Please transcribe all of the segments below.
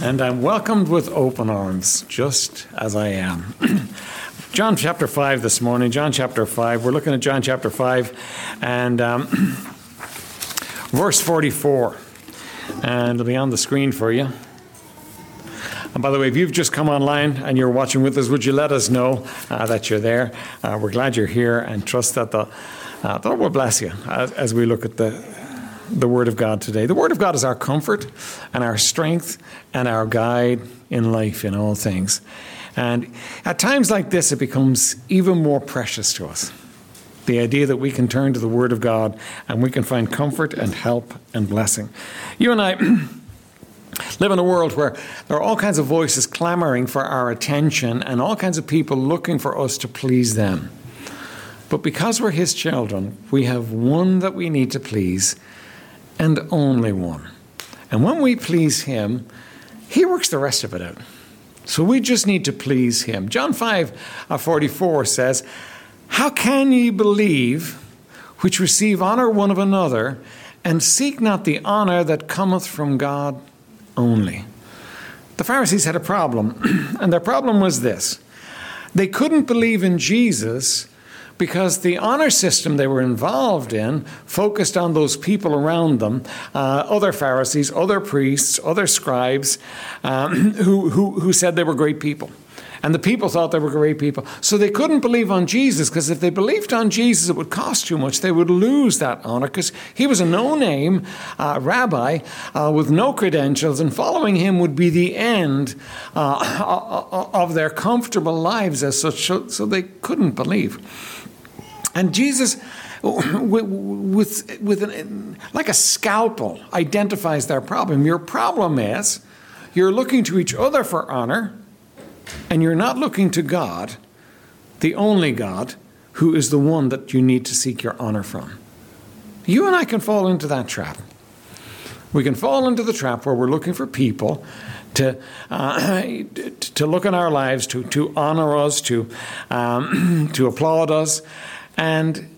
and I'm welcomed with open arms, just as I am. John chapter 5 this morning, John chapter 5. We're looking at John chapter 5 and um, verse 44. And it'll be on the screen for you. And by the way, if you've just come online and you're watching with us, would you let us know uh, that you're there? Uh, we're glad you're here and trust that the, uh, the Lord will bless you as, as we look at the, the Word of God today. The Word of God is our comfort and our strength and our guide in life in all things. And at times like this, it becomes even more precious to us. The idea that we can turn to the Word of God and we can find comfort and help and blessing. You and I live in a world where there are all kinds of voices clamoring for our attention and all kinds of people looking for us to please them. But because we're His children, we have one that we need to please and only one. And when we please Him, He works the rest of it out. So we just need to please Him. John 5 uh, 44 says, How can ye believe which receive honor one of another and seek not the honor that cometh from God only? The Pharisees had a problem, and their problem was this they couldn't believe in Jesus because the honor system they were involved in focused on those people around them, uh, other Pharisees, other priests, other scribes, um, who, who, who said they were great people. And the people thought they were great people. So they couldn't believe on Jesus because if they believed on Jesus, it would cost too much. They would lose that honor because he was a no name uh, rabbi uh, with no credentials, and following him would be the end uh, of their comfortable lives as such. So, so they couldn't believe. And Jesus, with, with, an, like a scalpel, identifies their problem. Your problem is you're looking to each other for honor, and you're not looking to God, the only God, who is the one that you need to seek your honor from. You and I can fall into that trap. We can fall into the trap where we're looking for people to, uh, to look in our lives, to, to honor us, to, um, to applaud us. And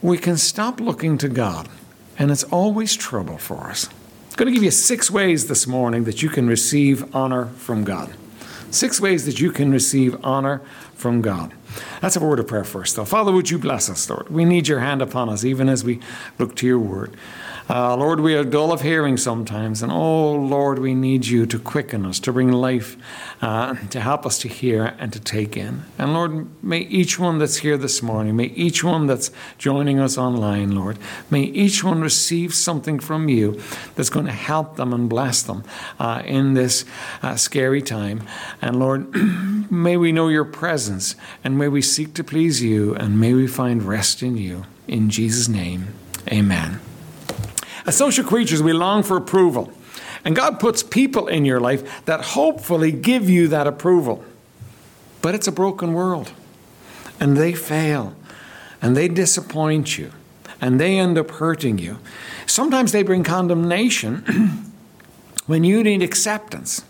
we can stop looking to God, and it's always trouble for us. I'm going to give you six ways this morning that you can receive honor from God. Six ways that you can receive honor from God. That's a word of prayer first, though. Father, would you bless us, Lord? We need your hand upon us, even as we look to your word. Uh, Lord, we are dull of hearing sometimes, and oh, Lord, we need you to quicken us, to bring life, uh, to help us to hear and to take in. And Lord, may each one that's here this morning, may each one that's joining us online, Lord, may each one receive something from you that's going to help them and bless them uh, in this uh, scary time. And Lord, may we know your presence, and may we seek to please you, and may we find rest in you. In Jesus' name, amen. As social creatures, we long for approval. And God puts people in your life that hopefully give you that approval. But it's a broken world. And they fail. And they disappoint you. And they end up hurting you. Sometimes they bring condemnation when you need acceptance.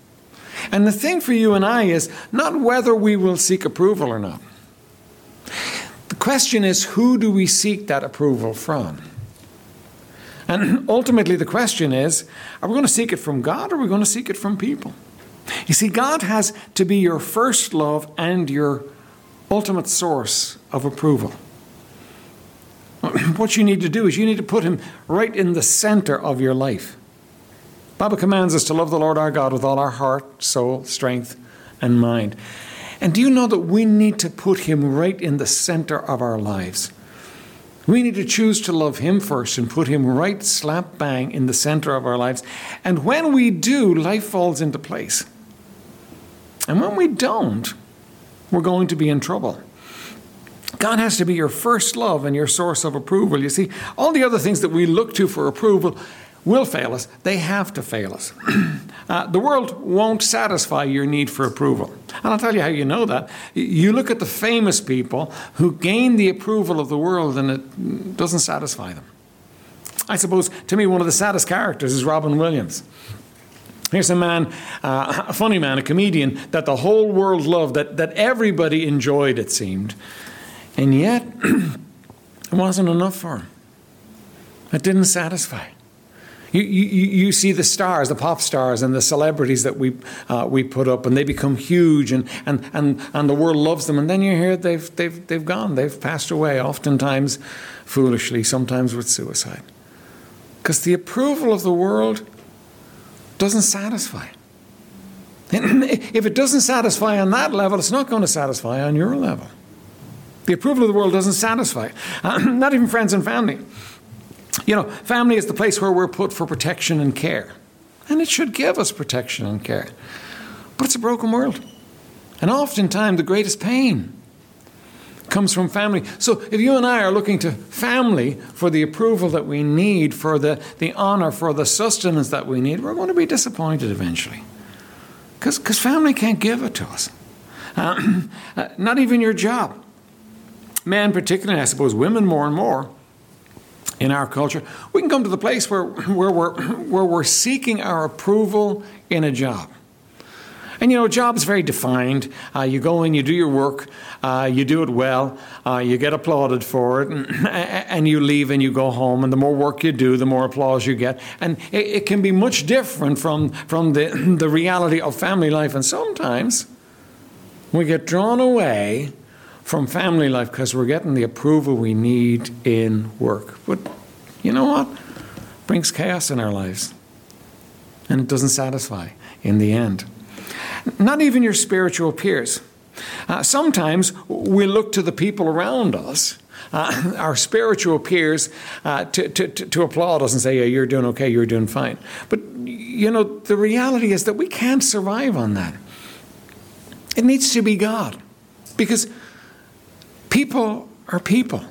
And the thing for you and I is not whether we will seek approval or not. The question is who do we seek that approval from? And ultimately, the question is are we going to seek it from God or are we going to seek it from people? You see, God has to be your first love and your ultimate source of approval. What you need to do is you need to put Him right in the center of your life. Bible commands us to love the Lord our God with all our heart, soul, strength, and mind. And do you know that we need to put Him right in the center of our lives? We need to choose to love Him first and put Him right slap bang in the center of our lives. And when we do, life falls into place. And when we don't, we're going to be in trouble. God has to be your first love and your source of approval. You see, all the other things that we look to for approval will fail us. They have to fail us. uh, the world won't satisfy your need for approval. And I'll tell you how you know that. You look at the famous people who gain the approval of the world and it doesn't satisfy them. I suppose, to me, one of the saddest characters is Robin Williams. Here's a man, uh, a funny man, a comedian that the whole world loved, that, that everybody enjoyed, it seemed. And yet, it wasn't enough for him. It didn't satisfy. You, you, you see the stars, the pop stars, and the celebrities that we, uh, we put up, and they become huge, and, and, and, and the world loves them. And then you hear they've, they've, they've gone, they've passed away, oftentimes foolishly, sometimes with suicide. Because the approval of the world doesn't satisfy. If it doesn't satisfy on that level, it's not going to satisfy on your level. The approval of the world doesn't satisfy, not even friends and family. You know, family is the place where we're put for protection and care. And it should give us protection and care. But it's a broken world. And oftentimes, the greatest pain comes from family. So if you and I are looking to family for the approval that we need, for the, the honor, for the sustenance that we need, we're going to be disappointed eventually. Because family can't give it to us. Uh, not even your job. Men, particularly, I suppose women more and more, in our culture, we can come to the place where, where, we're, where we're seeking our approval in a job. And you know, a job is very defined. Uh, you go in, you do your work, uh, you do it well, uh, you get applauded for it, and, and, you leave and you go home. And the more work you do, the more applause you get. And it, it can be much different from, from the, the reality of family life. And sometimes we get drawn away from family life because we're getting the approval we need in work. But you know what? It brings chaos in our lives. And it doesn't satisfy in the end. Not even your spiritual peers. Uh, sometimes we look to the people around us, uh, our spiritual peers, uh, to, to, to applaud us and say, yeah, you're doing okay, you're doing fine. But, you know, the reality is that we can't survive on that. It needs to be God. Because People are people.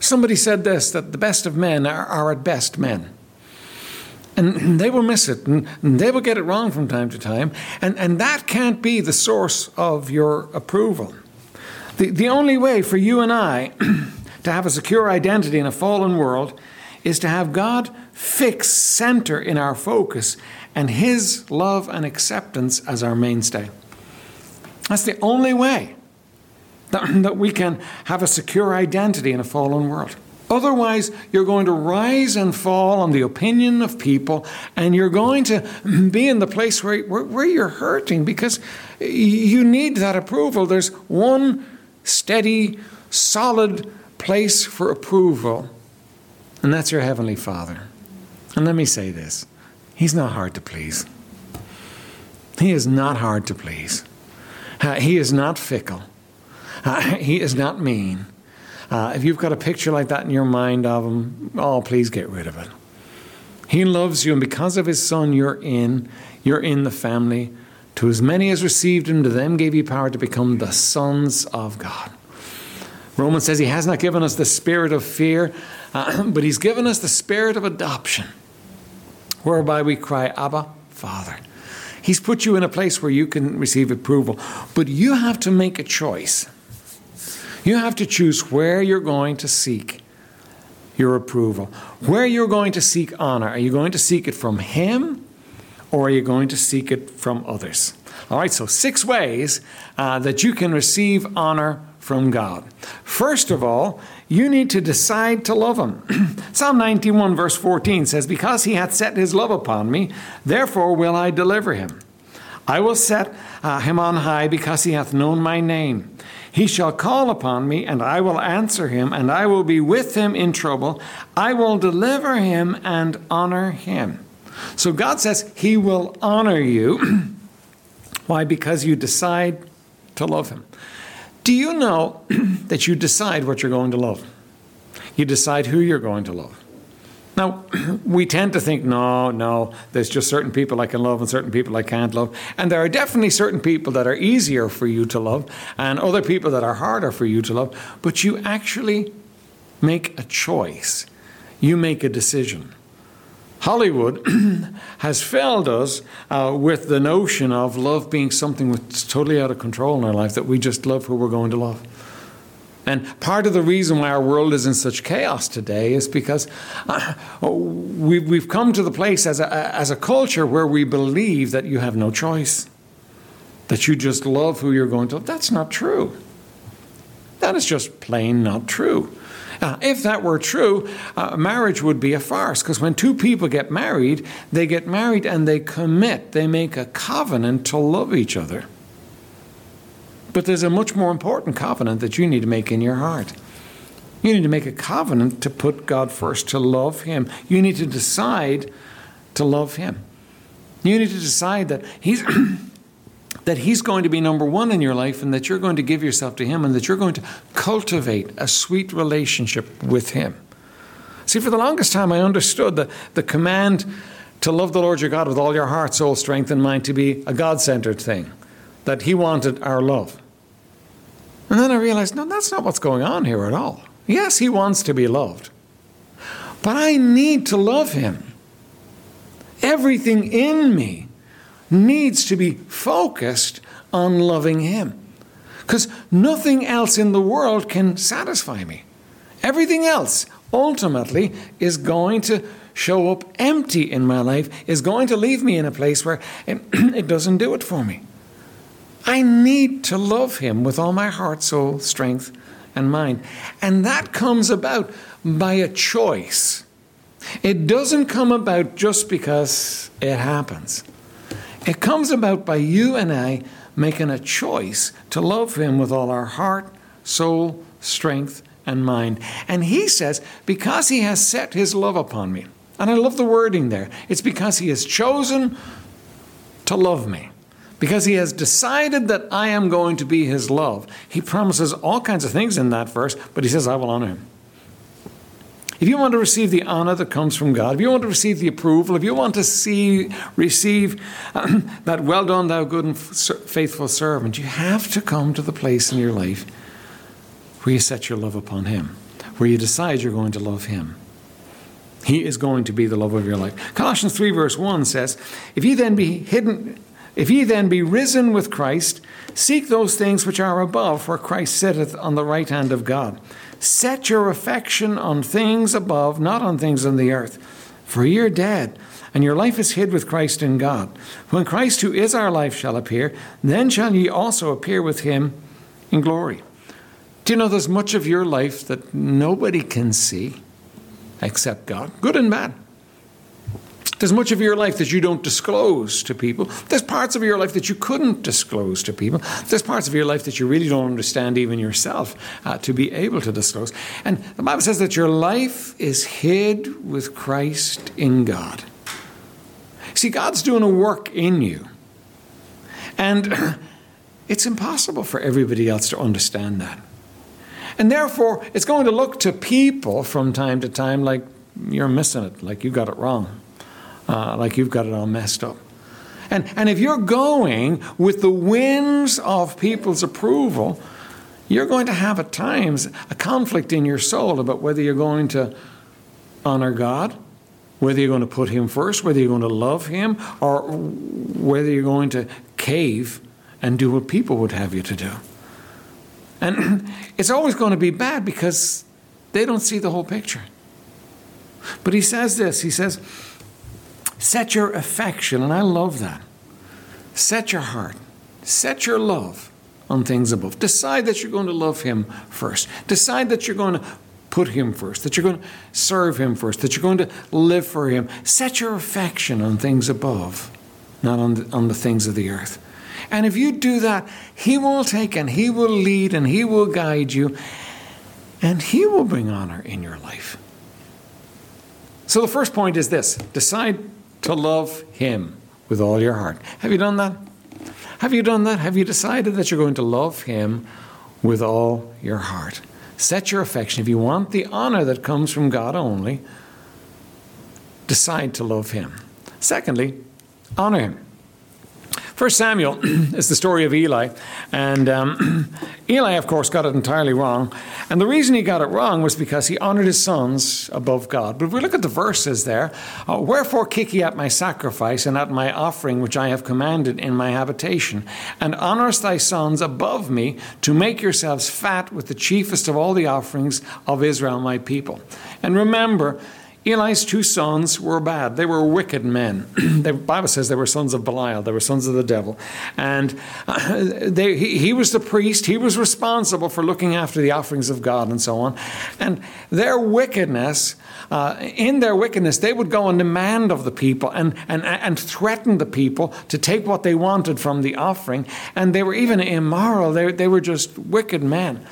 Somebody said this that the best of men are, are at best men. And they will miss it, and they will get it wrong from time to time, and, and that can't be the source of your approval. The, the only way for you and I to have a secure identity in a fallen world is to have God fix center in our focus and His love and acceptance as our mainstay. That's the only way that, that we can have a secure identity in a fallen world. Otherwise, you're going to rise and fall on the opinion of people, and you're going to be in the place where, where, where, you're hurting because you need that approval. There's one steady, solid place for approval, and that's your Heavenly Father. And let me say this He's not hard to please. He is not hard to please. He is not fickle. Uh, he is not mean. Uh, if you've got a picture like that in your mind of him, oh, please get rid of it. He loves you, and because of his son, you're in. You're in the family. To as many as received him, to them gave he power to become the sons of God. Romans says he has not given us the spirit of fear, uh, but he's given us the spirit of adoption, whereby we cry, Abba, Father. He's put you in a place where you can receive approval, but you have to make a choice. You have to choose where you're going to seek your approval, where you're going to seek honor. Are you going to seek it from Him or are you going to seek it from others? All right, so six ways uh, that you can receive honor from God. First of all, you need to decide to love Him. Psalm 91, verse 14 says, Because He hath set His love upon me, therefore will I deliver Him. I will set uh, Him on high because He hath known my name. He shall call upon me, and I will answer him, and I will be with him in trouble. I will deliver him and honor him. So God says he will honor you. Why? Because you decide to love him. Do you know that you decide what you're going to love? You decide who you're going to love. Now, we tend to think, no, no, there's just certain people I can love and certain people I can't love. And there are definitely certain people that are easier for you to love and other people that are harder for you to love. But you actually make a choice, you make a decision. Hollywood has failed us uh, with the notion of love being something that's totally out of control in our life, that we just love who we're going to love. And part of the reason why our world is in such chaos today is because uh, we've, we've come to the place as a, as a culture where we believe that you have no choice, that you just love who you're going to. That's not true. That is just plain not true. Uh, if that were true, uh, marriage would be a farce because when two people get married, they get married and they commit, they make a covenant to love each other. But there's a much more important covenant that you need to make in your heart. You need to make a covenant to put God first, to love Him. You need to decide to love Him. You need to decide that He's. that He's going to be number one in your life and that you're going to give yourself to Him and that you're going to cultivate a sweet relationship with Him. See, for the longest time, I understood the, the command to love the Lord your God with all your heart, soul, strength, and mind to be a God centered thing, that He wanted our love. And then I realized, no, that's not what's going on here at all. Yes, He wants to be loved, but I need to love Him. Everything in me needs to be focused on loving Him. Because nothing else in the world can satisfy me. Everything else ultimately is going to show up empty in my life, is going to leave me in a place where it, it doesn't do it for me. I need to love Him with all my heart, soul, strength, and mind. And that comes about by a choice. It doesn't come about just because it happens. It comes about by you and I making a choice to love Him with all our heart, soul, strength, and mind. And He says, because He has set His love upon me. And I love the wording there. It's because He has chosen to love me. Because He has decided that I am going to be His love. He promises all kinds of things in that verse, but He says, I will honor Him. If you want to receive the honor that comes from God, if you want to receive the approval, if you want to see, receive that well done, thou good and faithful servant, you have to come to the place in your life where you set your love upon Him, where you decide you're going to love Him. He is going to be the love of your life. Colossians 3, verse 1 says, If ye then be hidden, if ye then be risen with Christ, seek those things which are above, where Christ sitteth on the right hand of God. Set your affection on things above, not on things on the earth. For ye are dead, and your life is hid with Christ in God. When Christ, who is our life, shall appear, then shall ye also appear with him in glory. Do you know there's much of your life that nobody can see except God? Good and bad. There's much of your life that you don't disclose to people. There's parts of your life that you couldn't disclose to people. There's parts of your life that you really don't understand even yourself uh, to be able to disclose. And the Bible says that your life is hid with Christ in God. See, God's doing a work in you. And it's impossible for everybody else to understand that. And therefore, it's going to look to people from time to time like you're missing it, like you got it wrong uh, like you've got it all messed up. And, and if you're going with the winds of people's approval, you're going to have at times a conflict in your soul about whether you're going to honor God, whether you're going to put Him first, whether you're going to love Him, or whether you're going to cave and do what people would have you to do. And it's always going to be bad because they don't see the whole picture. But he says this He says, Set your affection, and I love that. Set your heart, set your love on things above. Decide that you're going to love Him first. Decide that you're going to put Him first, that you're going to serve Him first, that you're going to live for Him. Set your affection on things above, not on the, on the things of the earth. And if you do that, He will take and He will lead and He will guide you, and He will bring honor in your life. So the first point is this decide to love Him with all your heart. Have you done that? Have you done that? Have you decided that you're going to love Him with all your heart? Set your affection. If you want the honor that comes from God only, decide to love Him. Secondly, honor Him. First Samuel is the story of Eli, and um, Eli, of course, got it entirely wrong. And the reason he got it wrong was because he honored his sons above God. But if we look at the verses there, uh, wherefore kick ye at my sacrifice and at my offering which I have commanded in my habitation, and honorest thy sons above me to make yourselves fat with the chiefest of all the offerings of Israel, my people. And remember, Eli's two sons were bad. They were wicked men. the Bible says they were sons of Belial. They were sons of the devil. And uh, they, he, he, was the priest. He was responsible for looking after the offerings of God and so on. And their wickedness, uh, in their wickedness, they would go and demand of the people and, and, and threaten the people to take what they wanted from the offering. And they were even immoral. They, they were just wicked men.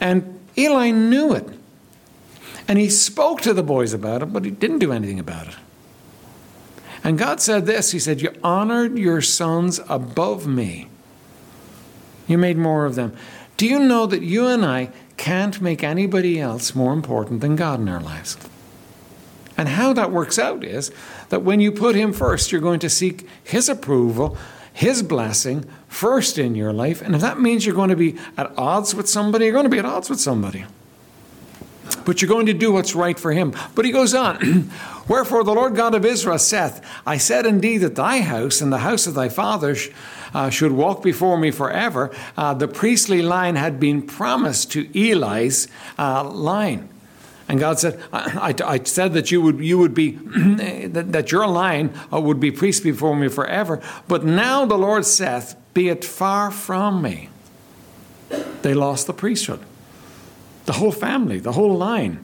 And Eli knew it. And he spoke to the boys about it, but he didn't do anything about it. And God said this He said, You honored your sons above me. You made more of them. Do you know that you and I can't make anybody else more important than God in our lives? And how that works out is that when you put Him first, you're going to seek His approval, His blessing first in your life. And if that means you're going to be at odds with somebody, you're going to be at odds with somebody but you're going to do what's right for him. But he goes on, Wherefore the Lord God of Israel saith, I said indeed that thy house and the house of thy fathers uh, should walk before me forever. Uh, the priestly line had been promised to Eli's uh, line. And God said, I, I, I, said that you would, you would be, that, that your line uh, would be priest before me forever. But now the Lord saith, Be it far from me. They lost the priesthood. The whole family, the whole line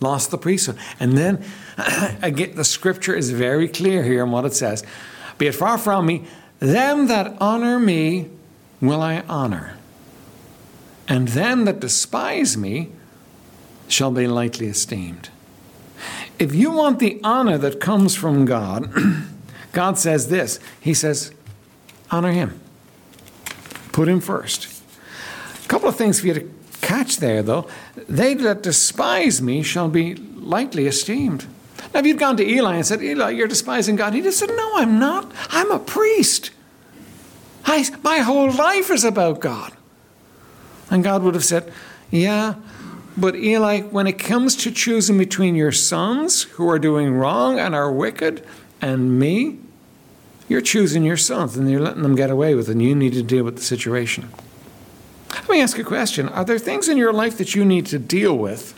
lost the priesthood. And then, again, the scripture is very clear here in what it says Be it far from me, them that honor me will I honor, and them that despise me shall be lightly esteemed. If you want the honor that comes from God, God says this He says, honor Him, put Him first. A couple of things for you to catch there, though. They that despise me shall be lightly esteemed. Now, if you'd gone to Eli and said, Eli, you're despising God, he'd have said, No, I'm not. I'm a priest. I, my whole life is about God. And God would have said, Yeah, but Eli, when it comes to choosing between your sons who are doing wrong and are wicked and me, you're choosing your sons and you're letting them get away with it, and you need to deal with the situation. Let me ask a question. Are there things in your life that you need to deal with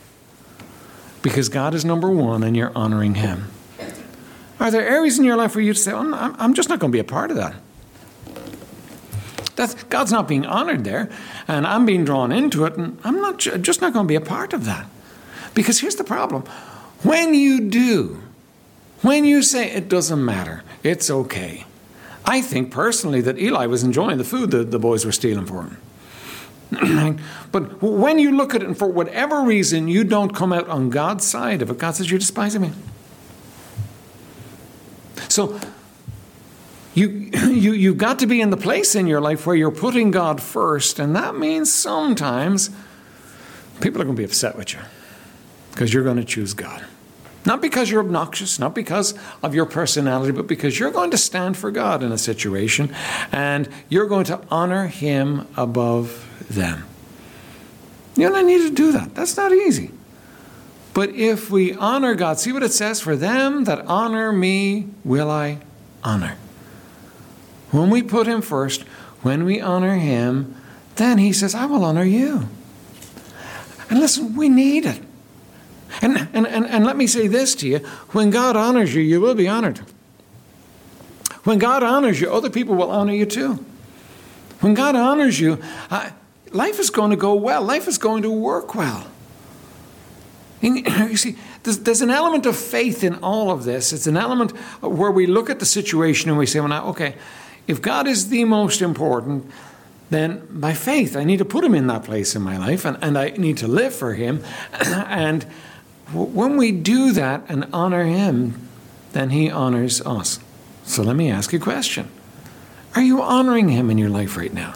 because God is number one and you're honoring Him? Are there areas in your life where you say, I'm, I'm just not going to be a part of that? That's, God's not being honored there, and I'm being drawn into it, and I'm not just not going to be a part of that. Because here's the problem when you do, when you say it doesn't matter, it's okay. I think personally that Eli was enjoying the food that the boys were stealing for him. but when you look at it and for whatever reason you don't come out on God's side of it, God says, You're despising me. So you, you, you've got to be in the place in your life where you're putting God first, and that means sometimes people are going to be upset with you because you're going to choose God. Not because you're obnoxious, not because of your personality, but because you're going to stand for God in a situation and you're going to honor Him above them. You don't need to do that. That's not easy. But if we honor God, see what it says for them that honor me, will I honor. When we put Him first, when we honor Him, then He says, I will honor you. And listen, we need it. And, and, and, and let me say this to you when God honors you, you will be honored. When God honors you, other people will honor you too. When God honors you, life is going to go well, life is going to work well. You see, there's, there's, an element of faith in all of this. It's an element where we look at the situation and we say, well, now, okay, if God is the most important, then by faith, I need to put him in that place in my life and, and I need to live for him. and when we do that and honor him, then he honors us. So let me ask you a question Are you honoring him in your life right now?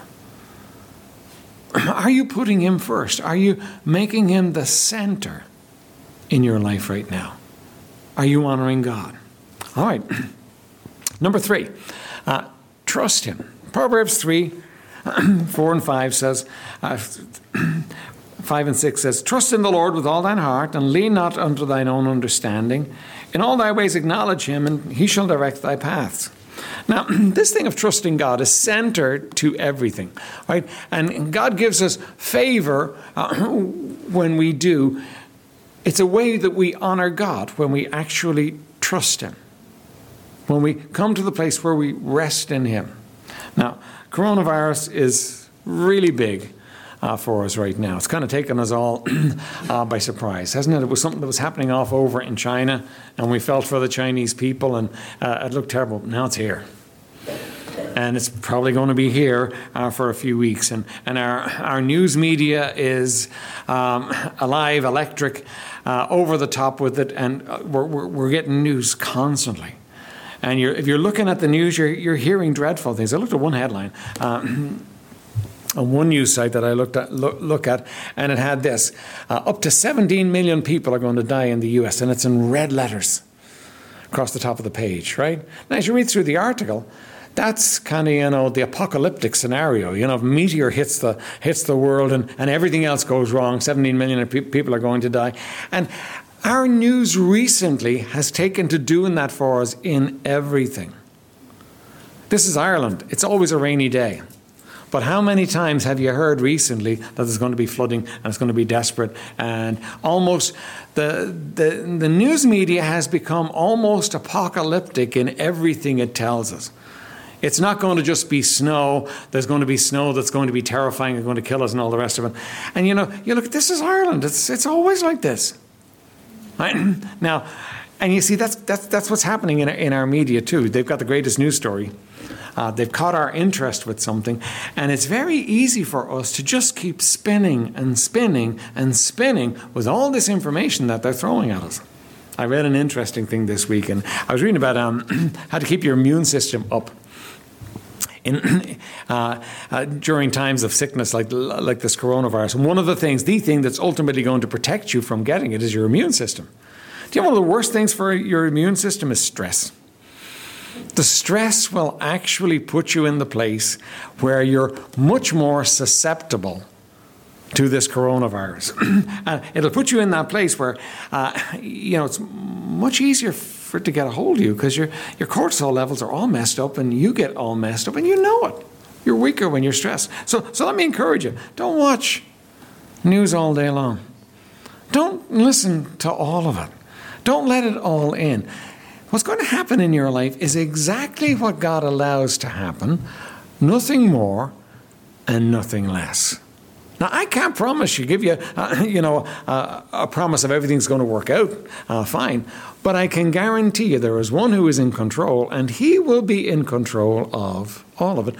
Are you putting Him first? Are you making Him the center in your life right now? Are you honoring God? All right. Number three, uh, trust Him. Proverbs 3 4 and 5 says, uh, 5 and 6 says, Trust in the Lord with all thine heart, and lean not unto thine own understanding. In all thy ways acknowledge him, and he shall direct thy paths. Now, this thing of trusting God is centered to everything, right? And God gives us favor uh, when we do. It's a way that we honor God when we actually trust Him, when we come to the place where we rest in Him. Now, coronavirus is really big. Uh, for us right now. It's kind of taken us all uh, by surprise, hasn't it? It was something that was happening off over in China, and we felt for the Chinese people, and uh, it looked terrible. Now it's here and it's probably going to be here uh, for a few weeks. And, and our, our news media is um, alive, electric, uh, over the top with it, and uh, we're, we're, we're getting news constantly. And you're, if you're looking at the news, you're, you're hearing dreadful things. I looked at one headline. Um, on one news site that I looked at, look, look at, and it had this: uh, up to 17 million people are going to die in the U.S., and it's in red letters across the top of the page. Right now, as you read through the article, that's kind of you know the apocalyptic scenario. You know, if meteor hits the hits the world and, and everything else goes wrong, 17 million people are going to die. And our news recently has taken to doing that for us in everything. This is Ireland. It's always a rainy day. But how many times have you heard recently that there's going to be flooding and it's going to be desperate and almost the, the, the news media has become almost apocalyptic in everything it tells us. It's not going to just be snow. There's going to be snow that's going to be terrifying and going to kill us and all the rest of it. And you know, you look, this is Ireland. It's, it's always like this. Right? Now, and you see, that's, that's, that's what's happening in, in our media too. They've got the greatest news story. Uh, they've caught our interest with something, and it's very easy for us to just keep spinning and spinning and spinning with all this information that they're throwing at us. I read an interesting thing this week, and I was reading about um, how to keep your immune system up in, uh, uh, during times of sickness like, like this coronavirus. And one of the things, the thing that's ultimately going to protect you from getting it is your immune system. Do you know one of the worst things for your immune system is stress? The stress will actually put you in the place where you're much more susceptible to this coronavirus. and it'll put you in that place where, uh, you know, it's much easier for it to get a hold of you because your, your cortisol levels are all messed up and you get all messed up and you know it. You're weaker when you're stressed. So, so let me encourage you don't watch news all day long. Don't listen to all of it. Don't let it all in. What's going to happen in your life is exactly what God allows to happen, nothing more and nothing less. Now, I can't promise you, give you, uh, you know, uh, a promise of everything's going to work out uh, fine, but I can guarantee you there is one who is in control, and he will be in control of all of it.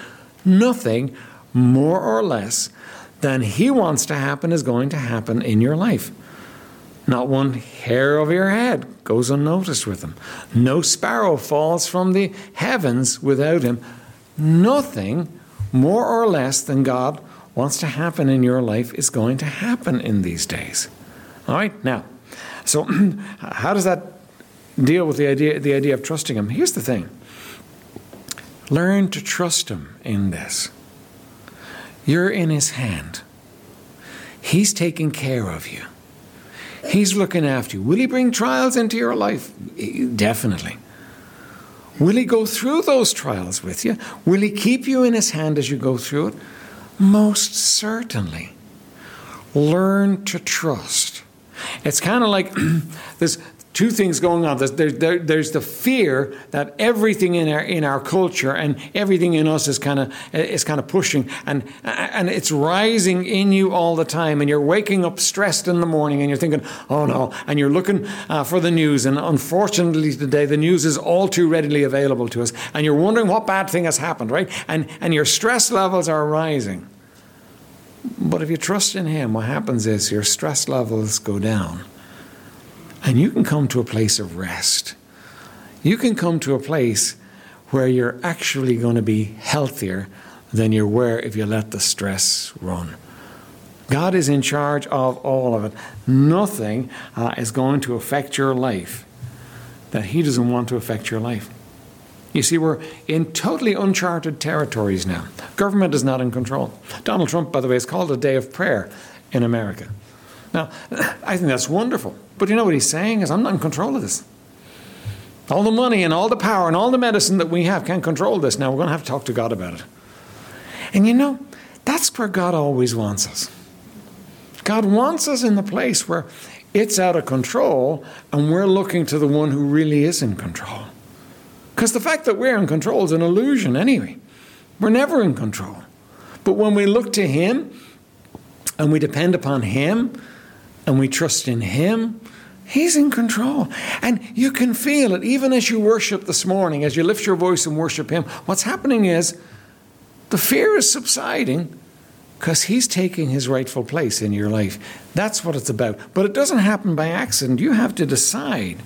Nothing more or less than he wants to happen is going to happen in your life. Not one hair of your head goes unnoticed with him. No sparrow falls from the heavens without him. Nothing more or less than God wants to happen in your life is going to happen in these days. All right, now, so how does that deal with the idea, the idea of trusting Him? Here's the thing learn to trust Him in this. You're in His hand, He's taking care of you, He's looking after you. Will He bring trials into your life? Eh, definitely. Will He go through those trials with you? Will He keep you in His hand as you go through it? Most certainly. Learn to trust. It's kind of like there's two things going on. There's, there, there's, the fear that everything in our in our culture and everything in us is kind of is kind of pushing and and it's rising in you all the time. And you're waking up stressed in the morning and you're thinking, oh no, and you're looking uh, for the news. And unfortunately today, the news is all too readily available to us. And you're wondering what bad thing has happened, right? And and your stress levels are rising. But if you trust in Him, what happens is your stress levels go down. And you can come to a place of rest. You can come to a place where you're actually going to be healthier than you were if you let the stress run. God is in charge of all of it. Nothing uh, is going to affect your life that He doesn't want to affect your life. You see, we're in totally uncharted territories now. Government is not in control. Donald Trump, by the way, has called a day of prayer in America. Now, I think that's wonderful. But you know what he's saying is, I'm not in control of this. All the money and all the power and all the medicine that we have can't control this. Now we're going to have to talk to God about it. And you know, that's where God always wants us. God wants us in the place where it's out of control, and we're looking to the one who really is in control. Because the fact that we're in control is an illusion anyway. We're never in control. But when we look to Him and we depend upon Him and we trust in Him, He's in control. And you can feel it even as you worship this morning, as you lift your voice and worship Him. What's happening is the fear is subsiding because He's taking His rightful place in your life. That's what it's about. But it doesn't happen by accident. You have to decide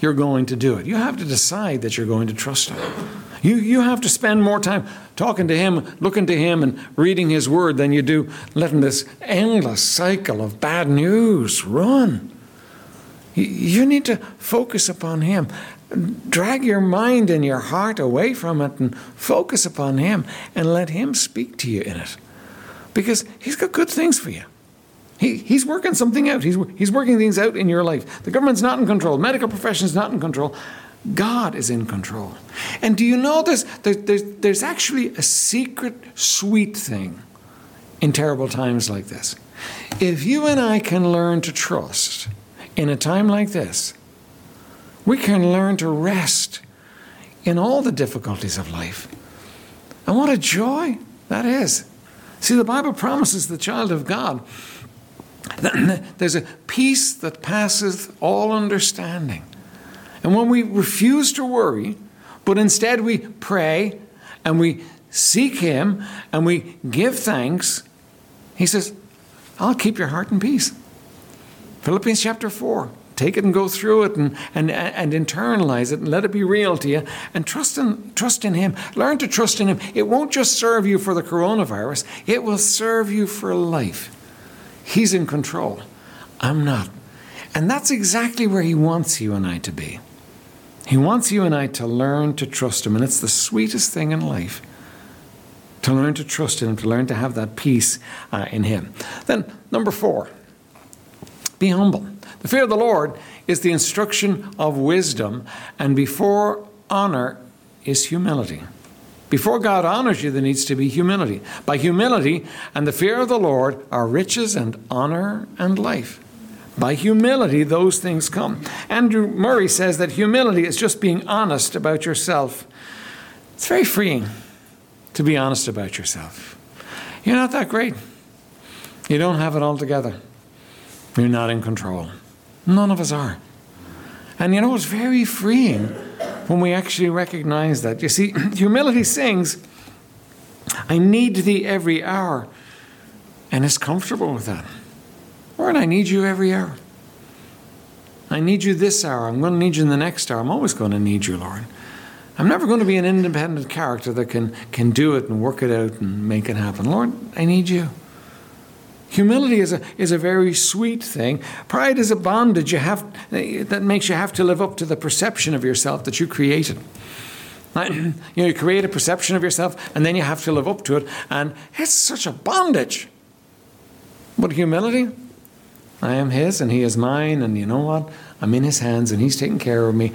you're going to do it. You have to decide that you're going to trust Him. You, you have to spend more time talking to Him, looking to Him, and reading His Word than you do letting this endless cycle of bad news run. You, need to focus upon Him. Drag your mind and your heart away from it and focus upon Him and let Him speak to you in it. Because He's got good things for you. He, he's working something out. He's, he's working things out in your life. The government's not in control. Medical profession's not in control. God is in control. And do you know this? There, there's, there's actually a secret, sweet thing in terrible times like this. If you and I can learn to trust in a time like this, we can learn to rest in all the difficulties of life. And what a joy that is. See, the Bible promises the child of God that there's a peace that passeth all understanding. And when we refuse to worry, but instead we pray and we seek Him and we give thanks, He says, I'll keep your heart in peace. Philippians chapter 4. Take it and go through it and, and, and internalize it and let it be real to you and trust in, trust in Him. Learn to trust in Him. It won't just serve you for the coronavirus, it will serve you for life. He's in control. I'm not. And that's exactly where He wants you and I to be. He wants you and I to learn to trust Him, and it's the sweetest thing in life to learn to trust Him, to learn to have that peace uh, in Him. Then, number four, be humble. The fear of the Lord is the instruction of wisdom, and before honor is humility. Before God honors you, there needs to be humility. By humility and the fear of the Lord are riches and honor and life. By humility, those things come. Andrew Murray says that humility is just being honest about yourself. It's very freeing to be honest about yourself. You're not that great. You don't have it all together. You're not in control. None of us are. And you know, it's very freeing when we actually recognize that. You see, humility sings, I need thee every hour, and is comfortable with that. Lord, I need you every hour. I need you this hour. I'm going to need you in the next hour. I'm always going to need you, Lord. I'm never going to be an independent character that can, can do it and work it out and make it happen. Lord, I need you. Humility is a, is a very sweet thing. Pride is a bondage you have, that makes you have to live up to the perception of yourself that you created. You know, you create a perception of yourself and then you have to live up to it, and it's such a bondage. But humility, I am His and He is mine, and you know what? I'm in His hands and He's taking care of me.